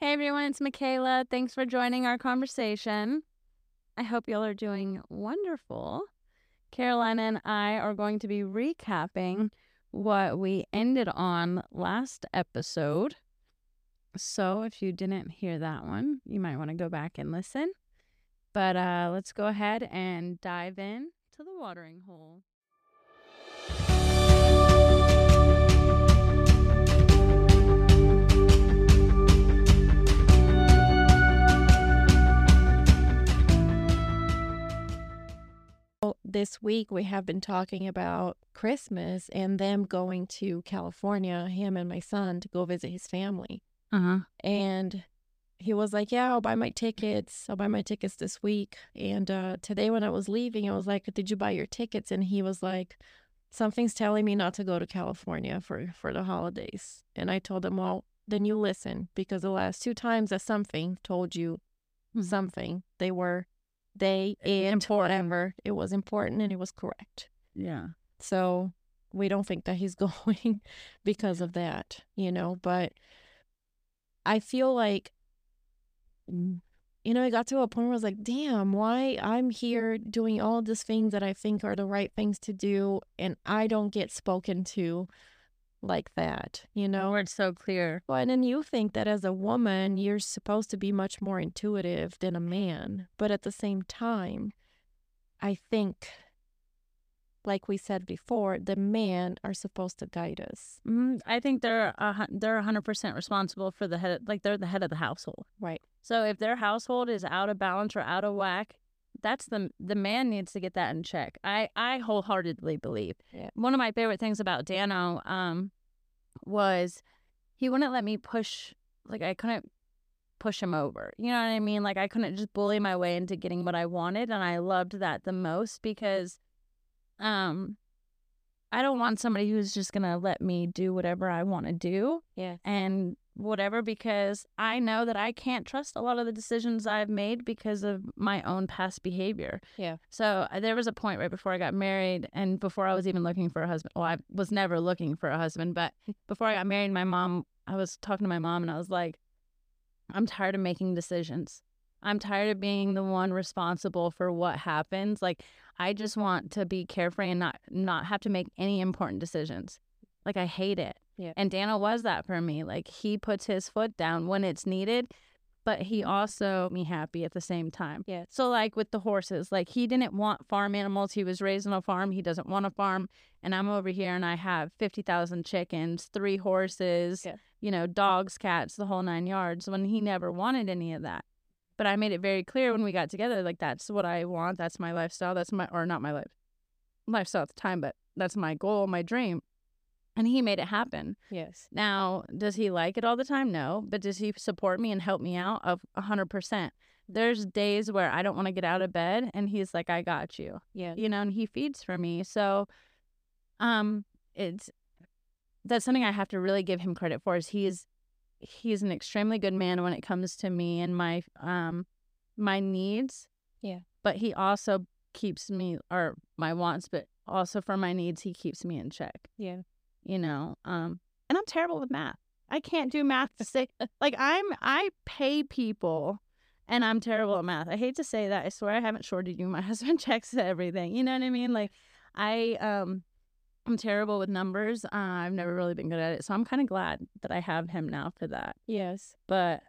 Hey everyone, it's Michaela. Thanks for joining our conversation. I hope y'all are doing wonderful. Carolina and I are going to be recapping what we ended on last episode. So if you didn't hear that one, you might want to go back and listen. But uh, let's go ahead and dive in to the watering hole. This week we have been talking about Christmas and them going to California, him and my son, to go visit his family. Uh huh. And he was like, Yeah, I'll buy my tickets. I'll buy my tickets this week. And uh, today when I was leaving, I was like, Did you buy your tickets? And he was like, Something's telling me not to go to California for, for the holidays. And I told him, Well, then you listen because the last two times that something told you Mhm. something, they were, they, it, whatever, it was important and it was correct. Yeah. So we don't think that he's going because of that, you know. But I feel like, mm, you know, I got to a point where I was like, damn, why I'm here doing all these things that I think are the right things to do, and I don't get spoken to like that, you know? Where it's so clear. Well, and then you think that as a woman, you're supposed to be much more intuitive than a man. But at the same time, I think, like we said before, the men are supposed to guide us. Mm, I think they're a, hun- they're hundred percent responsible for the head. Like they're the head of the household. Right. So if their household is out of balance or out of whack, that's the the man needs to get that in check. I I wholeheartedly believe. Yeah. One of my favorite things about Dano um was he wouldn't let me push like I couldn't push him over. You know what I mean? Like I couldn't just bully my way into getting what I wanted and I loved that the most because um I don't want somebody who's just going to let me do whatever I want to do Yeah. and whatever because I know that I can't trust a lot of the decisions I've made because of my own past behavior. Yeah. So uh, there was a point right before I got married and before I was even looking for a husband. Well, I was never looking for a husband, but before I got married, my mom, I was talking to my mom and I was like, I'm tired of making decisions. I'm tired of being the one responsible for what happens. Like I just want to be carefree and not not have to make any important decisions. Like I hate it. Yeah. And Dano was that for me. Like he puts his foot down when it's needed, but he also me happy at the same time. Yeah. So like with the horses, like he didn't want farm animals. He was raised on a farm. He doesn't want a farm. And I'm over here and I have 50,000 chickens, three horses, Yeah. you know, dogs, cats, the whole nine yards when he never wanted any of that. But I made it very clear when we got together, like that's what I want. That's my lifestyle. That's my, or not my life, lifestyle at the time, but that's my goal, my dream. And he made it happen. Yes. Now, does he like it all the time? No. But does he support me and help me out? Of a hundred percent. There's days where I don't want to get out of bed, and he's like, "I got you," Yeah. you know, and he feeds for me. So, um, it's that's something I have to really give him credit for. Is he's he's an extremely good man when it comes to me and my um my needs. Yeah. But he also keeps me or my wants, but also for my needs, he keeps me in check Yeah. You know um and i'm terrible with math. I can't do math to say like i'm i pay people and i'm terrible at math. I hate to say that. I swear i haven't shorted you. My husband checks everything. You know what i mean? Like i um i'm terrible with numbers. Uh, i've never really been good at it. So i'm kind of glad that i have him now for that. Yes. but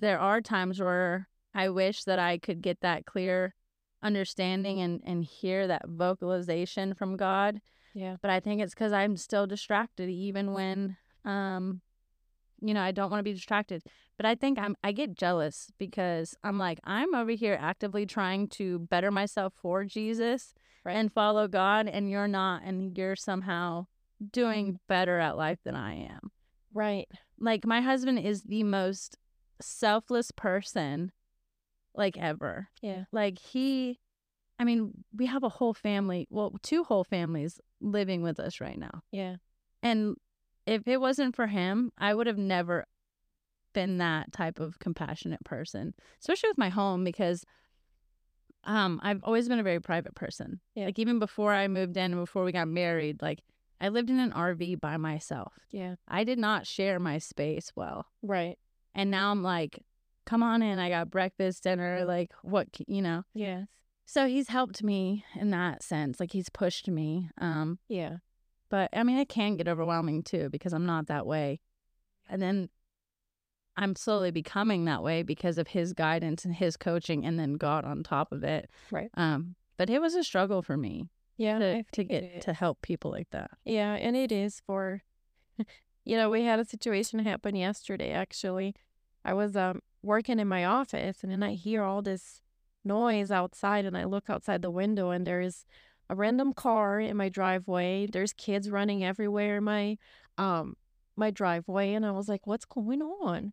there are times where I wish that I could get that clear understanding and, and hear that vocalization from God. Yeah. But I think it's because I'm still distracted, even when, um, you know, I don't want to be distracted. But I think I'm I get jealous because I'm like I'm over here actively trying to better myself for Jesus Right. and follow God, and you're not, and you're somehow doing better at life than I am Right. like my husband is the most selfless person like ever Yeah. like he i mean we have a whole family well two whole families living with us right now Yeah. and if it wasn't for him i would have never been that type of compassionate person especially with my home because um i've always been a very private person Yeah. like even before i moved in and before we got married like i lived in an rv by myself Yeah. I did not share my space well. Right. And now I'm like, come on in. I got breakfast, dinner, like what, you know. Yes. So he's helped me in that sense. Like he's pushed me. Um, Yeah. but I mean, it can get overwhelming too because I'm not that way. And then I'm slowly becoming that way because of his guidance and his coaching and then God on top of it. Right. Um, but it was a struggle for me Yeah. to, to get to help people like that. Yeah, and it is for you know, we had a situation happen yesterday actually. I was um working in my office and then I hear all this noise outside and I look outside the window and there's a random car in my driveway. There's kids running everywhere in my um my driveway and I was like, "What's going on?"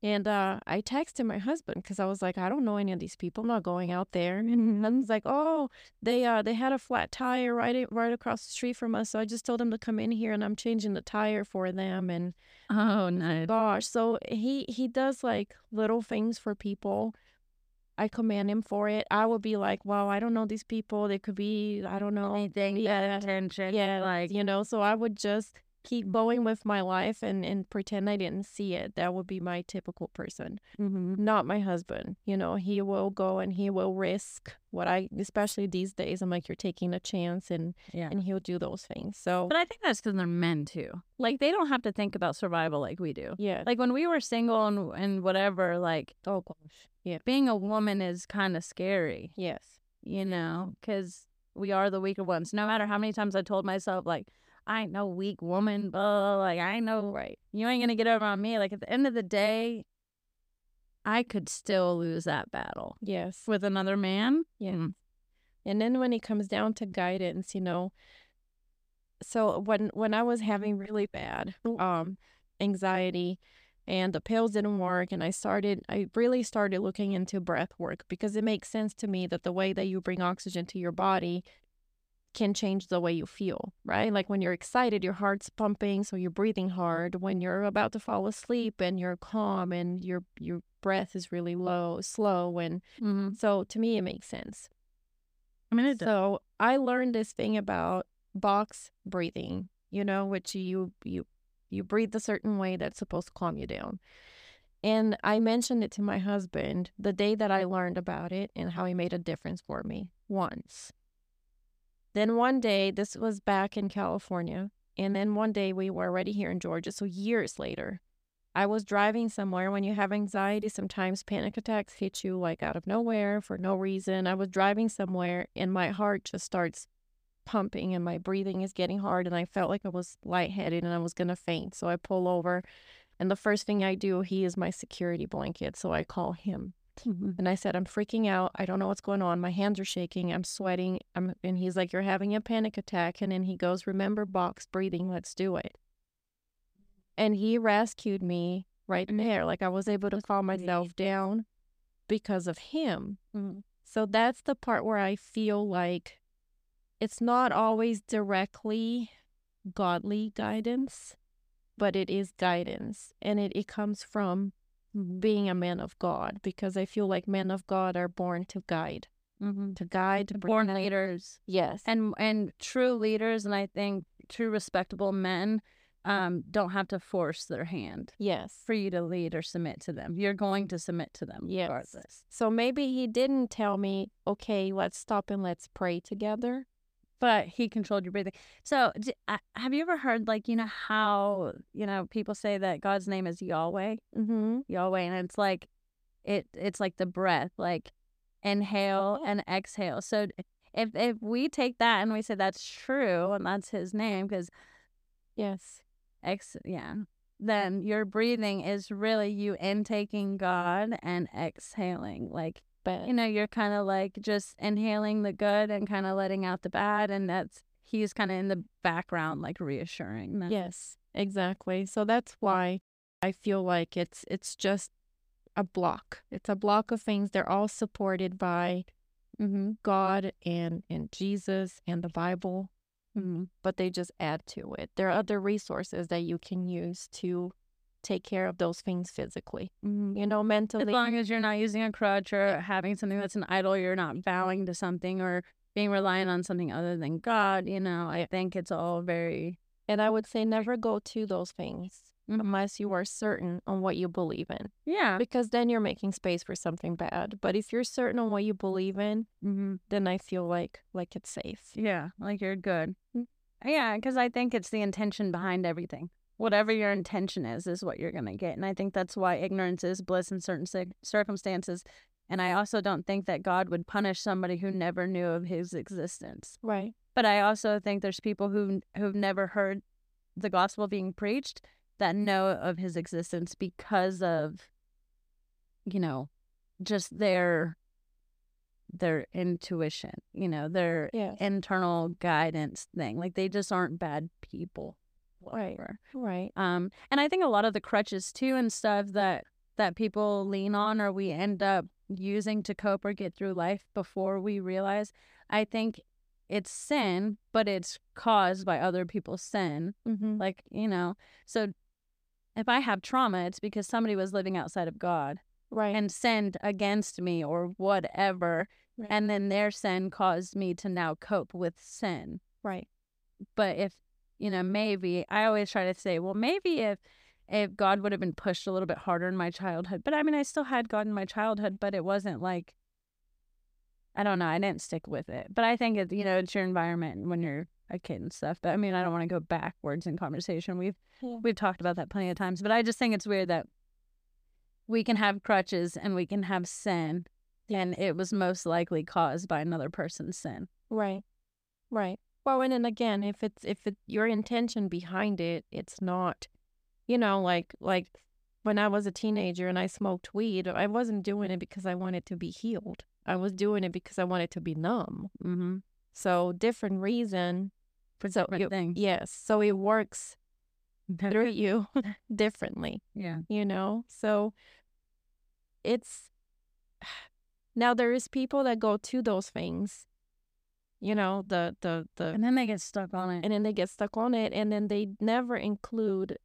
And uh, I texted my husband because I was like, I don't know any of these people. I'm not going out there. And was like, oh, they uh they had a flat tire right right across the street from us. So I just told them to come in here and I'm changing the tire for them. And Oh, no. gosh, so he he does like little things for people. I commend him for it. I would be like, well, I don't know these people. They could be, I don't know, Anything, Yeah. attention. yeah, Like, you know. So I would just keep going with my life and and pretend I didn't see it. That would be my typical person mhm. not my husband. You know, he will go and he will risk what I, especially these days. I'm like, you're taking a chance, and yeah. and he'll do those things. So But I think that's because they're men too. Like they don't have to think about survival like we do. yeah, Like when we were single and and whatever, like oh gosh, yeah, being a woman is kind of scary, yes, you know, because we are the weaker ones. No matter how many times I told myself, like, I ain't no weak woman, blah, like I ain't no, right, you ain't gonna get over on me. Like at the end of the day, I could still lose that battle yes, with another man. yeah. Mm. And then when it comes down to guidance, you know, so when when I was having really bad um anxiety and the pills didn't work and I started I really started looking into breath work because it makes sense to me that the way that you bring oxygen to your body can change the way you feel, right? Like when you're excited, your heart's pumping, so you're breathing hard. When you're about to fall asleep and you're calm and your your breath is really low, slow and Mhm. so to me it makes sense. I mean, it does. So I learned this thing about box breathing, you know, which you you you breathe a certain way that's supposed to calm you down. And I mentioned it to my husband the day that I learned about it and how he made a difference for me once. Then one day, this was back in California, and then one day we were already here in Georgia, so years later. I was driving somewhere. When you have anxiety, sometimes panic attacks hit you like out of nowhere for no reason. I was driving somewhere and my heart just starts pumping and my breathing is getting hard and I felt like I was lightheaded and I was going to faint. So I pull over and the first thing I do, he is my security blanket. So I call him and I said, I'm freaking out. I don't know what's going on. My hands are shaking. I'm sweating. I'm, and he's like, You're having a panic attack. And then he goes, Remember box breathing. Let's do it. And he rescued me right there. Like I was able to calm myself down because of him. Mhm. So that's the part where I feel like it's not always directly godly guidance, but it is guidance. And it, it comes from being a man of God because I feel like men of God are born to guide, Mhm. to guide, to Born leaders. Yes. and and true leaders and i think true respectable men um don't have to force their hand yes. for you to lead or submit to them you're going to submit to them Yes. regardless So maybe he didn't tell me, okay, let's stop and let's pray together. But he controlled your breathing so d- uh, have you ever heard like you know how you know people say that god's name is yahweh Mm-hmm. yahweh and it's like it it's like the breath like inhale and exhale so if if we take that and we say that's true and that's his name because Yes. ex yeah then your breathing is really you intaking god and exhaling like But you know you're kind of like just inhaling the good and kind of letting out the bad and that's he's kind of in the background like reassuring them. Yes, exactly. So that's why I feel like it's it's just a block. It's a block of things. They're all supported by mm-hmm. God and and Jesus and the Bible, Mm-hmm. but they just add to it. There are other resources that you can use to take care of those things physically. You know, mentally. as long as you're not using a crutch or having something that's an idol you're not bowing to something or being reliant on something other than god you know i think it's all very And I would say never go to those things Mhm. unless you are certain on what you believe in. Yeah. Because then you're making space for something bad. But if you're certain on what you believe in, Mm-hmm. then I feel like like it's safe. Yeah, like you're good. Mm. Yeah, because I think it's the intention behind everything. Whatever your intention is, is what you're going to get. And I think that's why ignorance is bliss in certain cir- circumstances. And I also don't think that God would punish somebody who never knew of his existence. Right. But I also think there's people who who've never heard the gospel being preached that know of his existence because of you know, just their their intuition, you know, their Yes. internal guidance thing. Like they just aren't bad people. Right. Right. Um, and I think a lot of the crutches too and stuff that that people lean on or we end up using to cope or get through life before we realize, I think it's sin, but it's caused by other people's sin. Mm-hmm. Like, you know, so if I have trauma, it's because somebody was living outside of God Right. and sinned against me or whatever. Right. And then their sin caused me to now cope with sin. right. But if, you know, maybe I always try to say, well, maybe if if God would have been pushed a little bit harder in my childhood. But I mean, I still had God in my childhood, but it wasn't like I don't know, I didn't stick with it. But I think it, you know, it's your environment when you're a kid and stuff. But I mean, I don't want to go backwards in conversation. We've Yeah. we've talked about that plenty of times, but I just think it's weird that we can have crutches and we can have sin and it was most likely caused by another person's sin. Right. Right. Well, and again, if it's if it your intention behind it, it's not, you know, like like when I was a teenager and I smoked weed, I wasn't doing it because I wanted to be healed. I was doing it because I wanted to be numb. Mm-hmm. So different reason. For So different you- things. yes, so it works through you differently. Yeah. you know so it's now there is people that go to those things you know the the the And then they get stuck on it. and then they get stuck on it and then they never include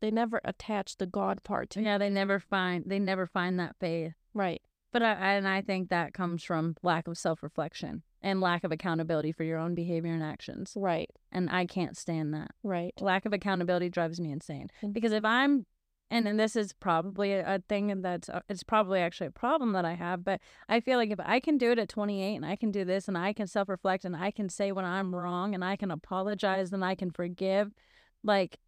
they never attach the god part to it yeah, they never find they never find that faith. right But I and I think that comes from lack of self reflection and lack of accountability for your own behavior and actions. right And I can't stand that. right Lack of accountability drives me insane. Mm. Because if I'm and then this is probably a, thing that's uh, it's probably actually a problem that I have, but I feel like if I can do it at 28 and I can do this and I can self reflect and I can say when I'm wrong and I can apologize and I can forgive, like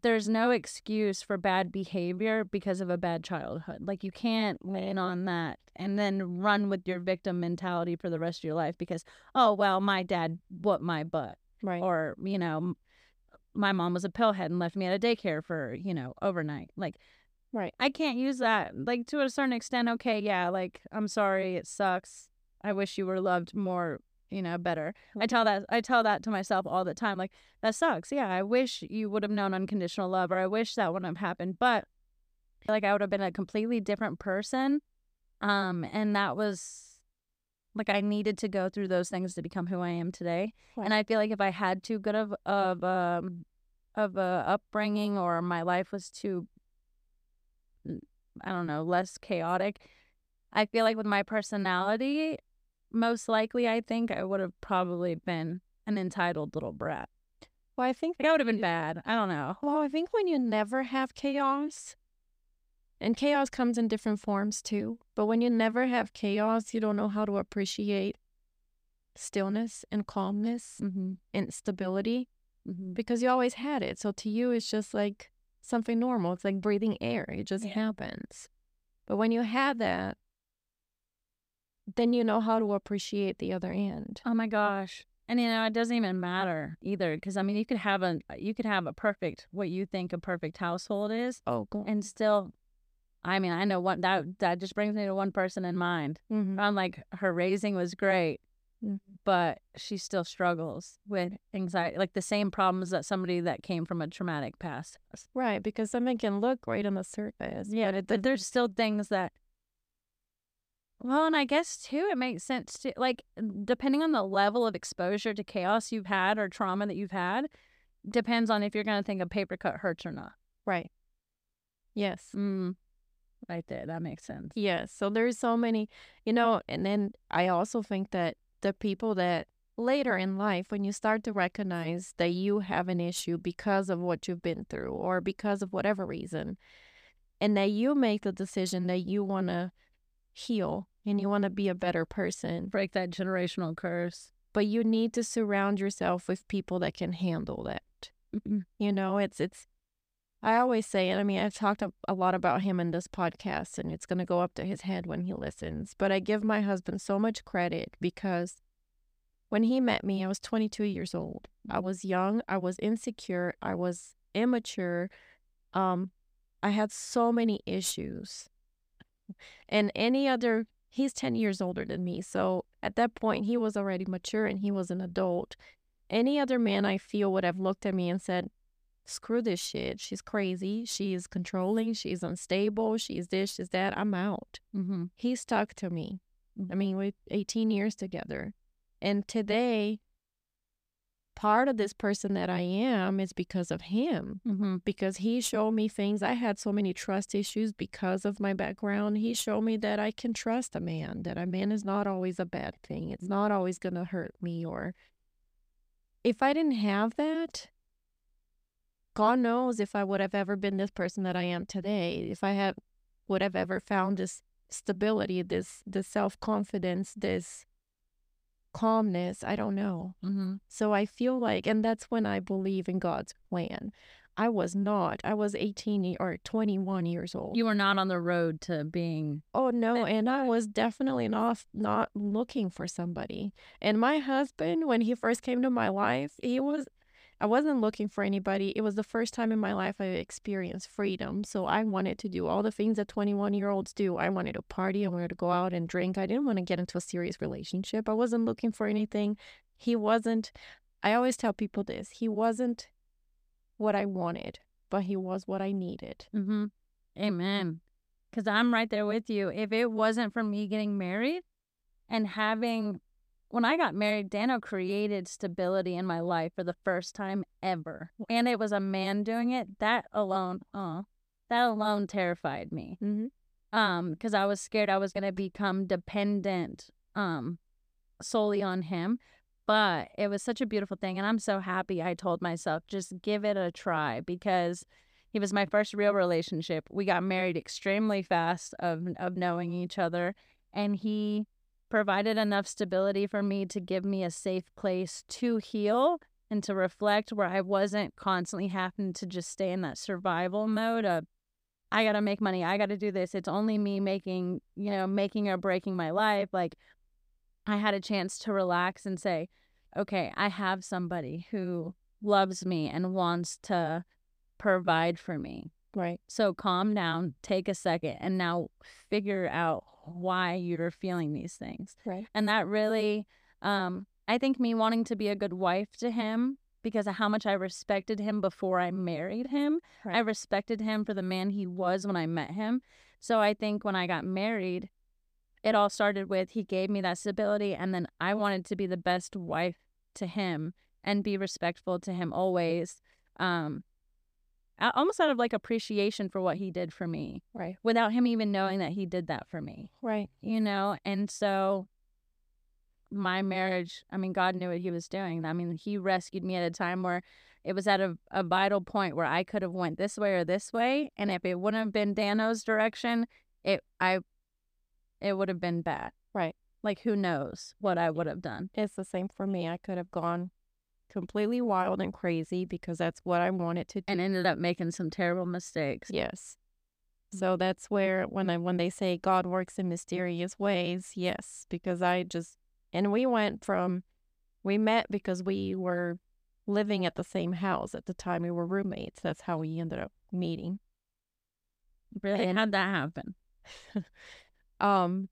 there's no excuse for bad behavior because of a bad childhood. Like you can't lean on that and then run with your victim mentality for the rest of your life because oh well my dad whooped my butt right or you know my mom was a pillhead and left me at a daycare for you know overnight. Like right. I can't use that like to a certain extent okay yeah like i'm sorry it sucks. I wish you were loved more you know better. I tell that i tell that to myself all the time like that sucks. Yeah i wish you would have known unconditional love or i wish that wouldn't have happened but like i would have been a completely different person um and that was like i needed to go through those things to become who i am today and I feel like if I had too good of of um of a upbringing or my life was too mm, I don't know, less chaotic, I feel like with my personality, most likely I think I would have probably been an entitled little brat. well i think Like I would have been bad. I don't know. well i think when you never have chaos and chaos comes in different forms too but when you never have chaos you don't know how to appreciate stillness and calmness Mm-hmm. and stability Mm-hmm. because you always had it. So to you, it's just like something normal. It's like breathing air. It just Yeah. happens. But when you have that, then you know how to appreciate the other end. Oh my gosh. And you know, it doesn't even matter either because I mean, you could have a you could have a perfect what you think a perfect household is Oh, God. and still I mean, I know one that that just brings me to one person in mind. Mm-hmm. I'm like her raising was great, Mhm. but she still struggles with anxiety, like the same problems that somebody that came from a traumatic past has. Right. Because something can look great on the surface. Yeah, But, but there's still things that. Well, and I guess too, it makes sense to like depending on the level of exposure to chaos you've had or trauma that you've had, depends on if you're gonna think a paper cut hurts or not. right. Yes. Mm, right there, that makes sense. Yes. So there's so many, you know, and then I also think that the people that later in life when you start to recognize that you have an issue because of what you've been through or because of whatever reason and that you make the decision that you want to heal and you want to be a better person Break that generational curse. but you need to surround yourself with people that can handle that Mhm. you know it's it's i always say and i mean i've talked a, a lot about him in this podcast and it's going to go up to his head when he listens but i give my husband so much credit because when he met me i was 22 years old. I was young i was insecure i was immature um i had so many issues. And any other he's 10 years older than me so at that point he was already mature and he was an adult. Any other man I feel would have looked at me and said, screw this shit. She's crazy. She's controlling. She's unstable. She's this, she's that. I'm out. Mm-hmm. He stuck to me. I mean, we're 18 years together. And today, part of this person that I am is because of him. Mm-hmm. Because he showed me things. I had so many trust issues because of my background. He showed me that I can trust a man, that a man is not always a bad thing. It's not always going to hurt me or if I didn't have that, God knows if I would have ever been this person that I am today. If I have would have ever found this stability, this this self confidence, this calmness. I don't know. Mm-hmm. So I feel like, and that's when I believe in God's plan. I was not. I was 18 or 21 years old. You were not on the road to being. Oh no, and I was definitely not not looking for somebody. And my husband, when he first came to my life, he was I wasn't looking for anybody. It was the first time in my life I experienced freedom. So I wanted to do all the things that 21 year olds do. I wanted to party. I wanted to go out and drink. I didn't want to get into a serious relationship. I wasn't looking for anything. He wasn't, I always tell people this he wasn't what I wanted, but he was what I needed. Mm-hmm. Amen. Because I'm right there with you. If it wasn't for me getting married and having, when I got married, Dano created stability in my life for the first time ever. And it was a man doing it. That alone, oh, that alone terrified me. Mm-hmm. Um, because I was scared I was gonna become dependent, um, solely on him. But it was such a beautiful thing, and I'm so happy I told myself just give it a try because he was my first real relationship. We got married extremely fast of of knowing each other, and he provided enough stability for me to give me a safe place to heal and to reflect where I wasn't constantly having to just stay in that survival mode of I got to make money. I got to do this. It's only me making, you know, making or breaking my life. Like I had a chance to relax and say, okay, I have somebody who loves me and wants to provide for me. Right. So calm down, take a second, and now figure out why you're feeling these things. Right. And that really, um, I think me wanting to be a good wife to him because of how much I respected him before I married him. Right. I respected him for the man he was when I met him. So I think when I got married, it all started with he gave me that stability, and then I wanted to be the best wife to him and be respectful to him always. Um, almost out of like appreciation for what he did for me Right. without him even knowing that he did that for me Right. you know and so my marriage i mean god knew what he was doing i mean he rescued me at a time where it was at a, a vital point where i could have went this way or this way and if it wouldn't have been dano's direction it i it would have been bad Right. like who knows what i would have done It's the same for me. I could have gone completely wild and crazy because that's what I wanted to do. and ended up making some terrible mistakes Yes. So that's where when I when they say God works in mysterious ways, yes, because I just and we went from we met because we were living at the same house at the time we were roommates. That's how we ended up meeting. really And- how'd that happen um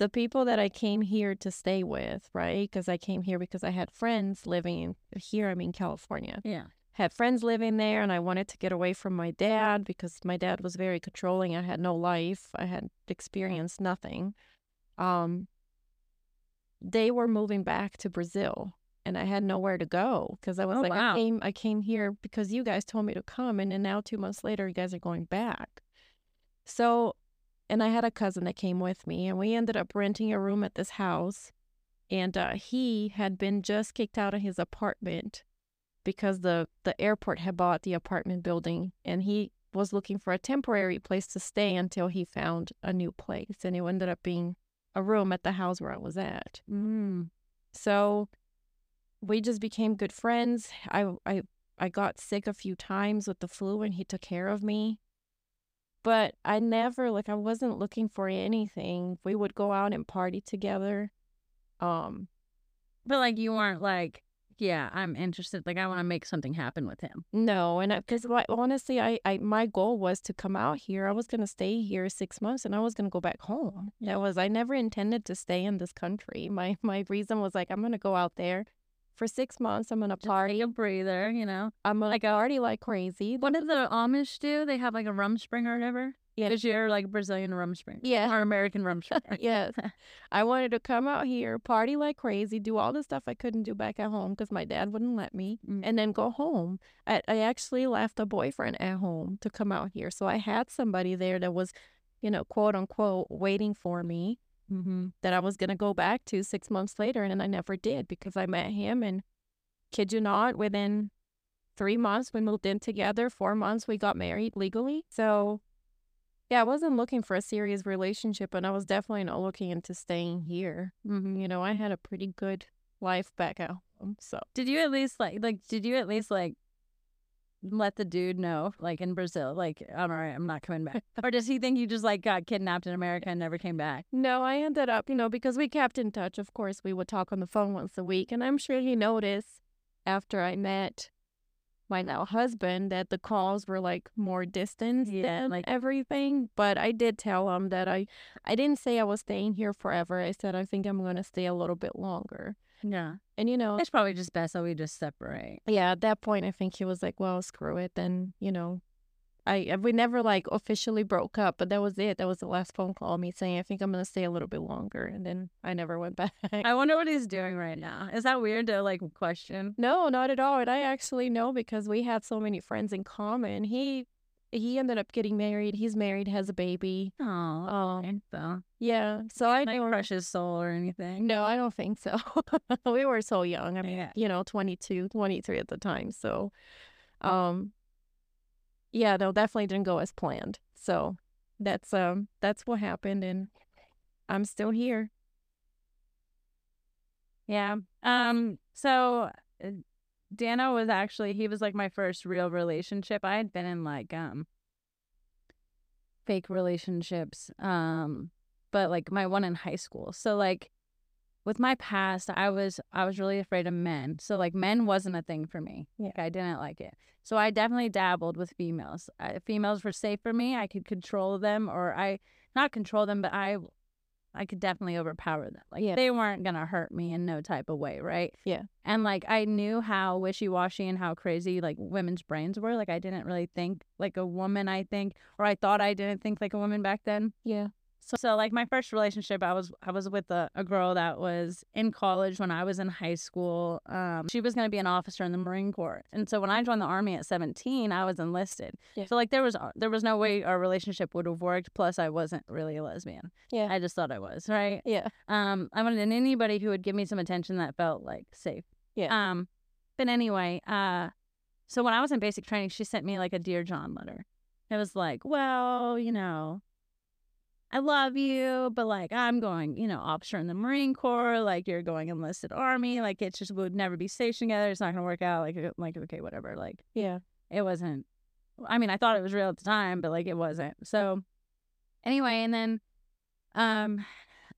the people that I came here to stay with, right? Because I came here because I had friends living here. I mean, California. yeah Had friends living there, and I wanted to get away from my dad because my dad was very controlling. I had no life. I had experienced nothing. Um, they were moving back to Brazil, and I had nowhere to go because I was Oh, like, wow. I came, I came here because you guys told me to come, and then now two months later, you guys are going back. So and I had a cousin that came with me, and we ended up renting a room at this house. and uh, he had been just kicked out of his apartment because the the airport had bought the apartment building, and he was looking for a temporary place to stay until he found a new place, and it ended up being a room at the house where I was at. Mm. So we just became good friends. I I I got sick a few times with the flu and he took care of me. But I never like I wasn't looking for anything. We would go out and party together. Um But like you weren't like, yeah, I'm interested. Like I want to make something happen with him. no, and because honestly, I, I my goal was to come out here. I was gonna stay here six months, and I was gonna go back home. That was I never intended to stay in this country. My my reason was like I'm gonna go out there for six months. I'm gonna party. A breather, you know. I'm gonna like party like crazy. What did the Amish do? They have like a rum spring or whatever. Yeah. Because you're like Brazilian rum spring. Yeah. Or American rum spring. yes. I wanted to come out here, party like crazy, do all the stuff I couldn't do back at home because my dad wouldn't let me, Mm. and then go home. I, I actually left a boyfriend at home to come out here. So I had somebody there that was, you know, quote unquote, waiting for me mm-hmm. that I was going to go back to six months later. And I never did because I met him. And kid you not, within three months, we moved in together. Four months, we got married legally. So yeah, I wasn't looking for a serious relationship, and I was definitely not looking into staying here. Mm-hmm. You know, I had a pretty good life back at home. So Did you at least like like did you at least like let the dude know like in Brazil like I'm all right I'm not coming back or does he think you just like got kidnapped in America and never came back? no, I ended up, you know, because we kept in touch. Of course, we would talk on the phone once a week, and I'm sure he noticed after I met my now husband that the calls were like more distant Yeah, than like- everything. But I did tell him that I, I didn't say I was staying here forever. I said I think I'm going to stay a little bit longer. Yeah, And you know, it's probably just best that we just separate. yeah, at that point, I think he was like, well, screw it. Then, you know, I, I- we never like officially broke up, but that was it. That was the last phone call, me saying, I think I'm going to stay a little bit longer. And then I never went back. I wonder what he's doing right now. Is that weird to like question? no, not at all. And I actually know because we had so many friends in common. He, he ended up getting married. He's married, has a baby. Oh, Um, so yeah. So I don't, crush his soul or anything. no, I don't think so. we were so young. I mean, Yeah. you know, 22, 23 at the time. So, um, yeah, no, definitely didn't go as planned. So that's, um, that's what happened. And I'm still here. Yeah. Um. So uh, Dano was actually he was like my first real relationship. I had been in like um fake relationships. Um, but like my one in high school. So like with my past, I was I was really afraid of men. So like men wasn't a thing for me. Yeah. Like I didn't like it. So I definitely dabbled with females. I, females were safe for me. I could control them, or I not control them, but I I could definitely overpower them. Like Yeah. they weren't gonna hurt me in no type of way, right? Yeah. And like I knew how wishy washy and how crazy like women's brains were. Like I didn't really think like a woman. I think, or I thought I didn't think like a woman back then. Yeah. So, so like my first relationship, I was I was with a, a girl that was in college when I was in high school. Um, she was gonna be an officer in the Marine Corps, and so when I joined the army at seventeen, I was enlisted. Yeah. So like there was there was no way our relationship would have worked. Plus, I wasn't really a lesbian. Yeah. I just thought I was right. Yeah. Um, I wanted anybody who would give me some attention that felt like safe. Yeah. Um, but anyway, uh, so when I was in basic training, she sent me like a dear John letter. It was like, well, you know, I love you, but like I'm going, you know, officer in the Marine Corps. Like you're going enlisted army. Like it just would never be stationed together. It's not gonna work out. Like, uh, like okay, whatever. Like Yeah. it wasn't I mean, I thought it was real at the time, but like it wasn't. So anyway, and then um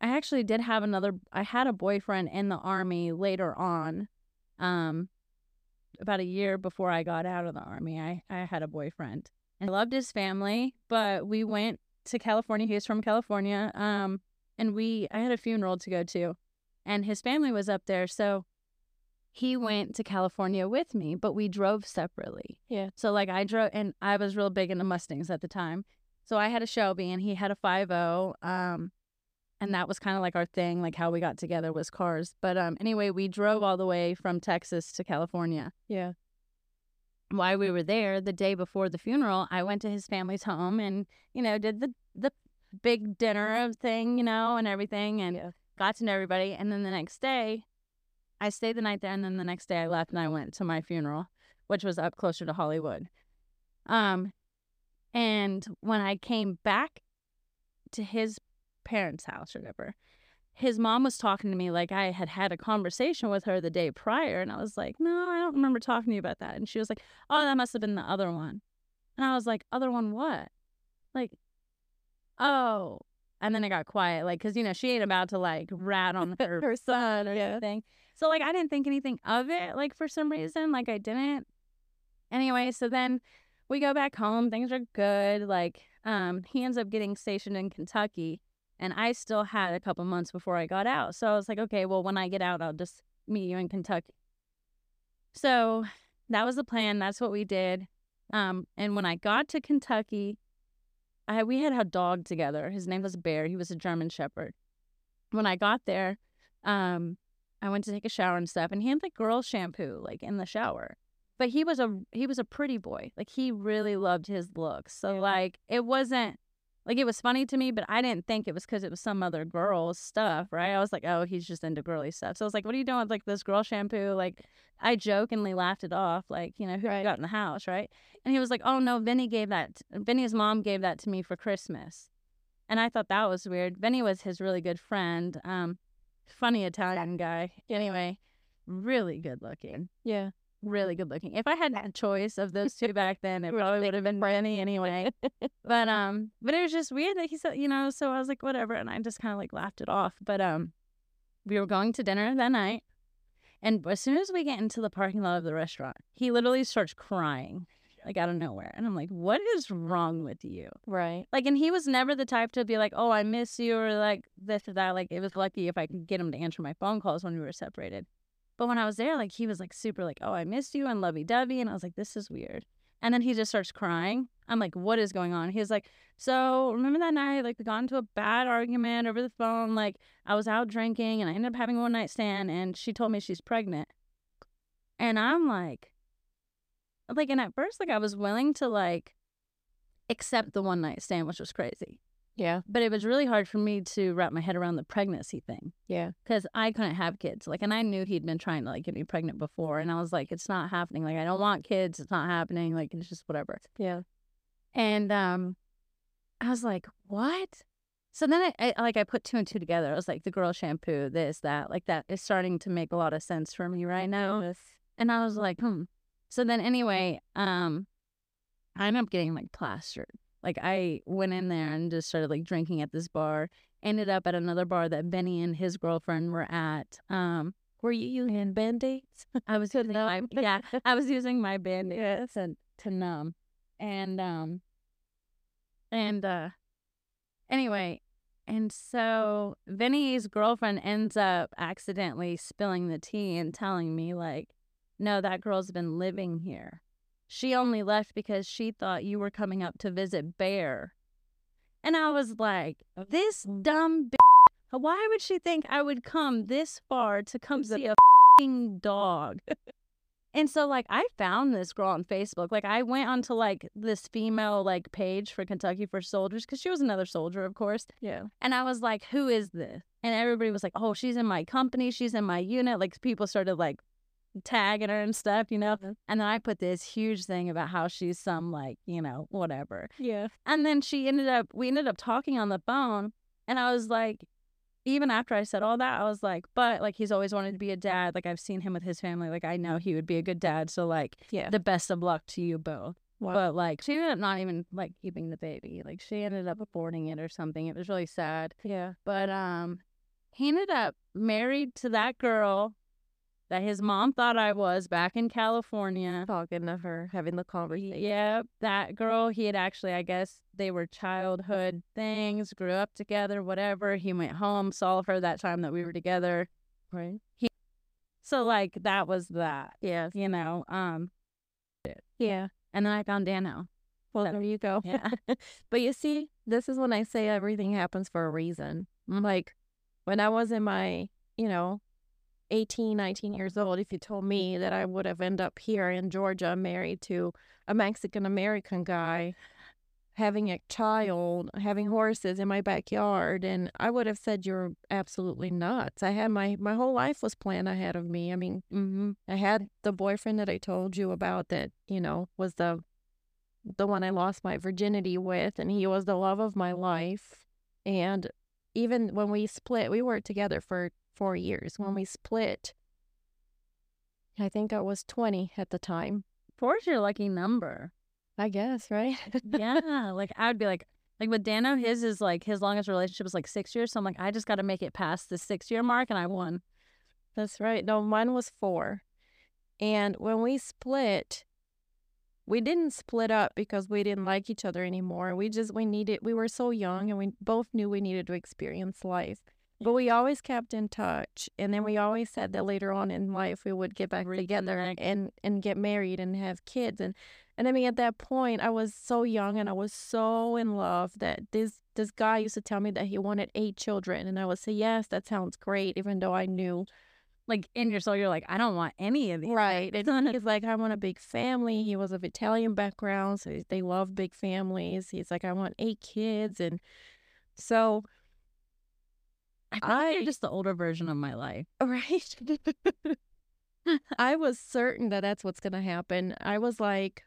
I actually did have another I had a boyfriend in the army later on. Um about a year before I got out of the army. I I had a boyfriend. And I loved his family, but we went to California. He was from California. Um and we I had a funeral to go to and his family was up there, so he went to California with me, but we drove separately. Yeah. So like I drove and I was real big into Mustangs at the time. So I had a Shelby and he had a 50 um and that was kind of like our thing, like how we got together was cars. But um anyway, we drove all the way from Texas to California. Yeah. While we were there, the day before the funeral, I went to his family's home and, you know, did the the big dinner of thing, you know, and everything and Yeah. got to know everybody. And then the next day, I stayed the night there. And then the next day, I left and I went to my funeral, which was up closer to Hollywood. Um, and when I came back to his parents' house or whatever, his mom was talking to me like I had had a conversation with her the day prior. And I was like, no, I don't remember talking to you about that. And she was like, oh, that must have been the other one. And I was like, other one what? Like, oh. And then it got quiet, like, because, you know, she ain't about to like rat on her, Her son or yeah. anything. So, like, I didn't think anything of it, like, for some reason. Like, I didn't. Anyway, so then we go back home. Things are good. Like, um, he ends up getting stationed in Kentucky and I still had a couple months before I got out. So I was like, okay, well, when I get out, I'll just meet you in Kentucky. So that was the plan. That's what we did. Um, and when I got to Kentucky, I we had a dog together. His name was Bear. He was a German Shepherd. When I got there, um, I went to take a shower and stuff, and he had like girl shampoo like in the shower. But he was a he was a pretty boy. Like he really loved his looks. So like it wasn't like it was funny to me, but I didn't think it was because it was some other girl's stuff, right? I was like, oh, he's just into girly stuff. So I was like, what are you doing with like this girl shampoo? Like, I jokingly laughed it off, like, you know, who right. got in the house, right? And he was like, oh no, Vinny gave that. Vinny's mom gave that to me for Christmas, and I thought that was weird. Vinny was his really good friend, um, funny Italian guy. Anyway, really good looking. Yeah really good looking. If I had a choice of those two back then, it probably would have been Brandy anyway. but um, but it was just weird that he said, you know. So I was like, whatever, and I just kind of like laughed it off. But um, we were going to dinner that night, and as soon as we get into the parking lot of the restaurant, he literally starts crying. Like out of nowhere. And I'm like, what is wrong with you? Right. Like, and he was never the type to be like, oh, I miss you or like this or that. Like, it was lucky if I could get him to answer my phone calls when we were separated. But when I was there, like he was like super like, oh, I missed you and lovey dovey. And I was like, this is weird. And then he just starts crying. I'm like, what is going on? He's like, so remember that night, like we got into a bad argument over the phone. Like I was out drinking and I ended up having a one night stand and she told me she's pregnant. And I'm like, like, and at first, like I was willing to like accept the one night stand, which was crazy. Yeah. But it was really hard for me to wrap my head around the pregnancy thing. Yeah. Because I couldn't have kids. Like, and I knew he'd been trying to like get me pregnant before. And I was like, it's not happening. Like, I don't want kids. It's not happening. Like, it's just whatever. Yeah. And um, I was like, what? So then I, I like I put two and two together. I was like, the girl shampoo, this, that, like that is starting to make a lot of sense for me right now. Yes. And I was like, hmm. So then anyway, um, I ended up getting like plastered like I went in there and just started like drinking at this bar. Ended up at another bar that Vinny and his girlfriend were at. Um, were you using band-aids? I was using my yeah, I was using my band-aids to, to numb. And um and uh anyway, and so Vinny's girlfriend ends up accidentally spilling the tea and telling me like, no, that girl's been living here. She only left because she thought you were coming up to visit Bear. And I was like, this dumb bitch, why would she think I would come this far to come see a dog? and so like I found this girl on Facebook. Like I went onto like this female like page for Kentucky for Soldiers because she was another soldier, of course. Yeah. And I was like, who is this? And everybody was like, oh, she's in my company. She's in my unit. Like people started like tagging her and stuff, you know. Mm-hmm. And then I put this huge thing about how she's some like, you know, whatever. Yeah. And then she ended up we ended up talking on the phone and I was like even after I said all that, I was like, but like he's always wanted to be a dad. Like I've seen him with his family. Like I know he would be a good dad. So like yeah. the best of luck to you both. Wow. But like she ended up not even like keeping the baby. Like she ended up aborting it or something. It was really sad. Yeah. But um he ended up married to that girl that his mom thought I was back in California. Talking to her, having the conversation. Yeah, that girl, he had actually, I guess they were childhood things, grew up together, whatever. He went home, saw her that time that we were together. Right. He, so like that was that. Yeah. You know, um Yeah. And then I found Dano. Well, there you go. Yeah. but you see, this is when I say everything happens for a reason. Mm-hmm. Like when I was in my, you know, 18, 19 years old, if you told me that I would have ended up here in Georgia married to a Mexican American guy, having a child, having horses in my backyard, and I would have said you're absolutely nuts. I had my my whole life was planned ahead of me. I mean, Mm-hmm. I had the boyfriend that I told you about that, you know, was the the one I lost my virginity with and he was the love of my life. And even when we split, we worked together for 4 years. When we split, I think I was 20 at the time. Four's your lucky number. I guess, right? yeah. Like I would be like like with Dano, his is like his longest relationship was like six years. So I'm like, I just gotta make it past the six year mark and I won. That's right. No, mine was 4. And when we split, we didn't split up because we didn't like each other anymore. We just we needed we were so young and we both knew we needed to experience life. But we always kept in touch and then we always said that later on in life we would get back together and and get married and have kids and and I mean at that point I was so young and I was so in love that this this guy used to tell me that he wanted eight children and I would say yes that sounds great even though I knew Like in your soul, you're like, I don't want any of these. Right. And he's like, I want a big family. He was of Italian background, so they love big families. He's like, I want eight kids. And so, I you're just the older version of my life. right. I was certain that that's what's going to happen. I was like,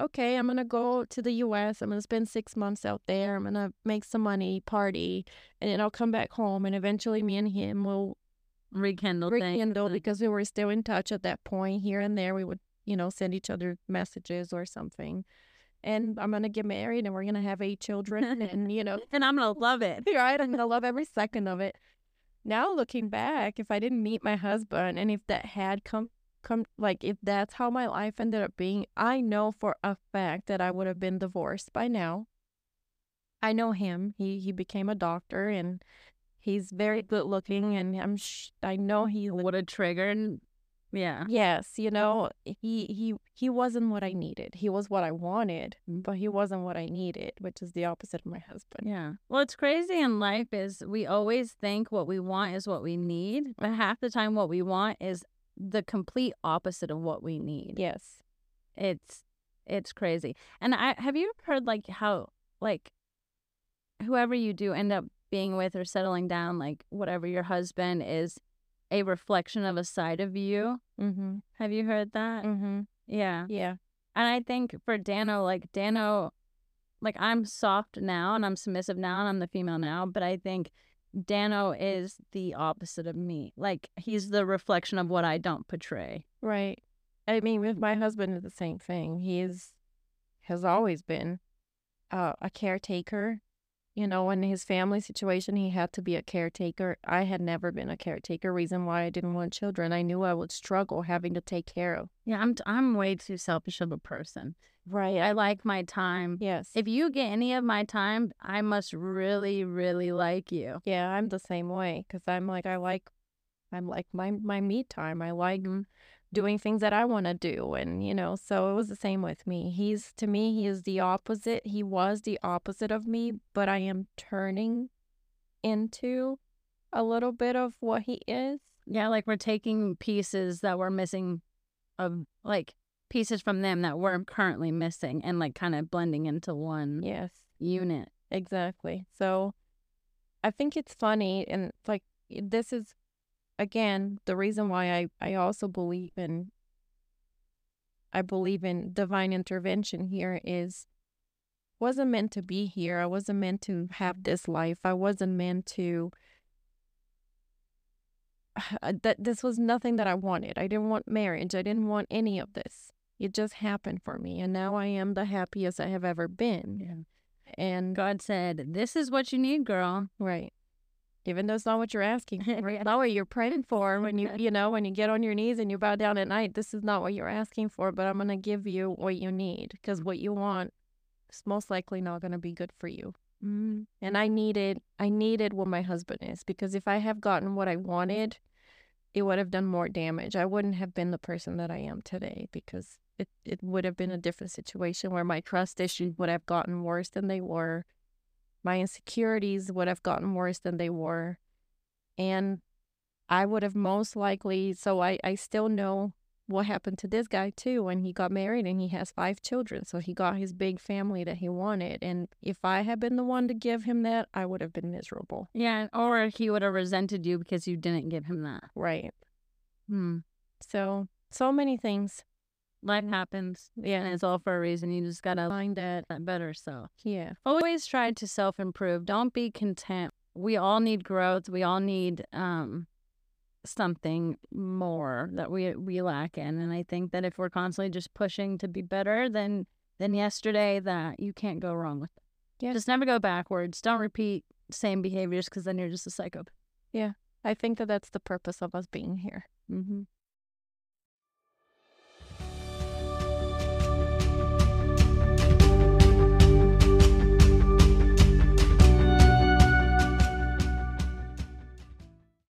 okay, I'm going to go to the US. I'm going to spend six months out there. I'm going to make some money, party, and then I'll come back home. And eventually, me and him will Rekindle rekindle because we were still in touch at that point. Here and there, we would, you know, send each other messages or something. And I'm gonna get married, and we're gonna have eight children, and you know, And I'm gonna love it. right? I'm gonna love every second of it. Now looking back, if I didn't meet my husband, and if that had come, come like if that's how my life ended up being, I know for a fact that I would have been divorced by now. I know him. He he became a doctor, and he's very good looking, and I'm sh- I know he Would have triggered. Yeah. Yes, you know, he he he wasn't what I needed. He was what I wanted, Mm. but he wasn't what I needed, which is the opposite of my husband. Yeah. Well, it's crazy in life is we always think what we want is what we need, but half the time what we want is the complete opposite of what we need. Yes. It's it's crazy. And I have you heard like how like whoever you do end up being with or settling down, like whatever your husband is a reflection of a side of you. Mhm. Have you heard that? Mhm. Yeah. Yeah. And I think for Dano, like Dano, like I'm soft now and I'm submissive now and I'm the female now, but I think Dano is the opposite of me. Like he's the reflection of what I don't portray. Right. I mean, with my husband, it's the same thing. He is has always been uh, a caretaker. You know, in his family situation, he had to be a caretaker. I had never been a caretaker. Reason why I didn't want children. I knew I would struggle having to take care of. Yeah, I'm I'm way too selfish of a person. Right. I like my time. yes. If you get any of my time, I must really, really like you. Yeah, I'm the same way because I'm like I like, I'm like my my me time. I like Mhm. Doing things that I want to do, and you know, so it was the same with me. He's to me, he is the opposite. He was the opposite of me, but I am turning into a little bit of what he is. Yeah, like we're taking pieces that we're missing of like pieces from them that we're currently missing and like kind of blending into one Yes, unit. exactly. So I think it's funny, and like this is again the reason why I I also believe in I believe in divine intervention here is wasn't meant to be here. I wasn't meant to have this life. I wasn't meant to that this was nothing that I wanted. I didn't want marriage. I didn't want any of this. It just happened for me and now I am the happiest I have ever been. Yeah. And God said, This is what you need, girl. Right. Even though it's not what you're asking for. It's not what you're praying for when you you know, when you get on your knees and you bow down at night, this is not what you're asking for, but I'm gonna give you what you need. Because what you want is most likely not gonna be good for you. Mm. And I needed I needed what my husband is because if I have gotten what I wanted, it would have done more damage. I wouldn't have been the person that I am today because it, it would have been a different situation where my trust issues would have gotten worse than they were. My insecurities would have gotten worse than they were. And I would have most likely so I, I still know what happened to this guy too when he got married and he has five children. So he got his big family that he wanted. And if I had been the one to give him that, I would have been miserable. Yeah, or he would have resented you because you didn't give him that. Right. Hmm. So, so many things. Life happens. Yeah. And it's all for a reason. You just gotta Find that. that better self. Yeah. Always try to self improve. Don't be content. We all need growth. We all need um something more that we we lack in. And I think that if we're constantly just pushing to be better than than yesterday, that you can't go wrong with it. Yeah. Just never go backwards. Don't repeat same behaviors because then you're just a psychopath. Yeah. I think that that's the purpose of us being here. Mm-hmm.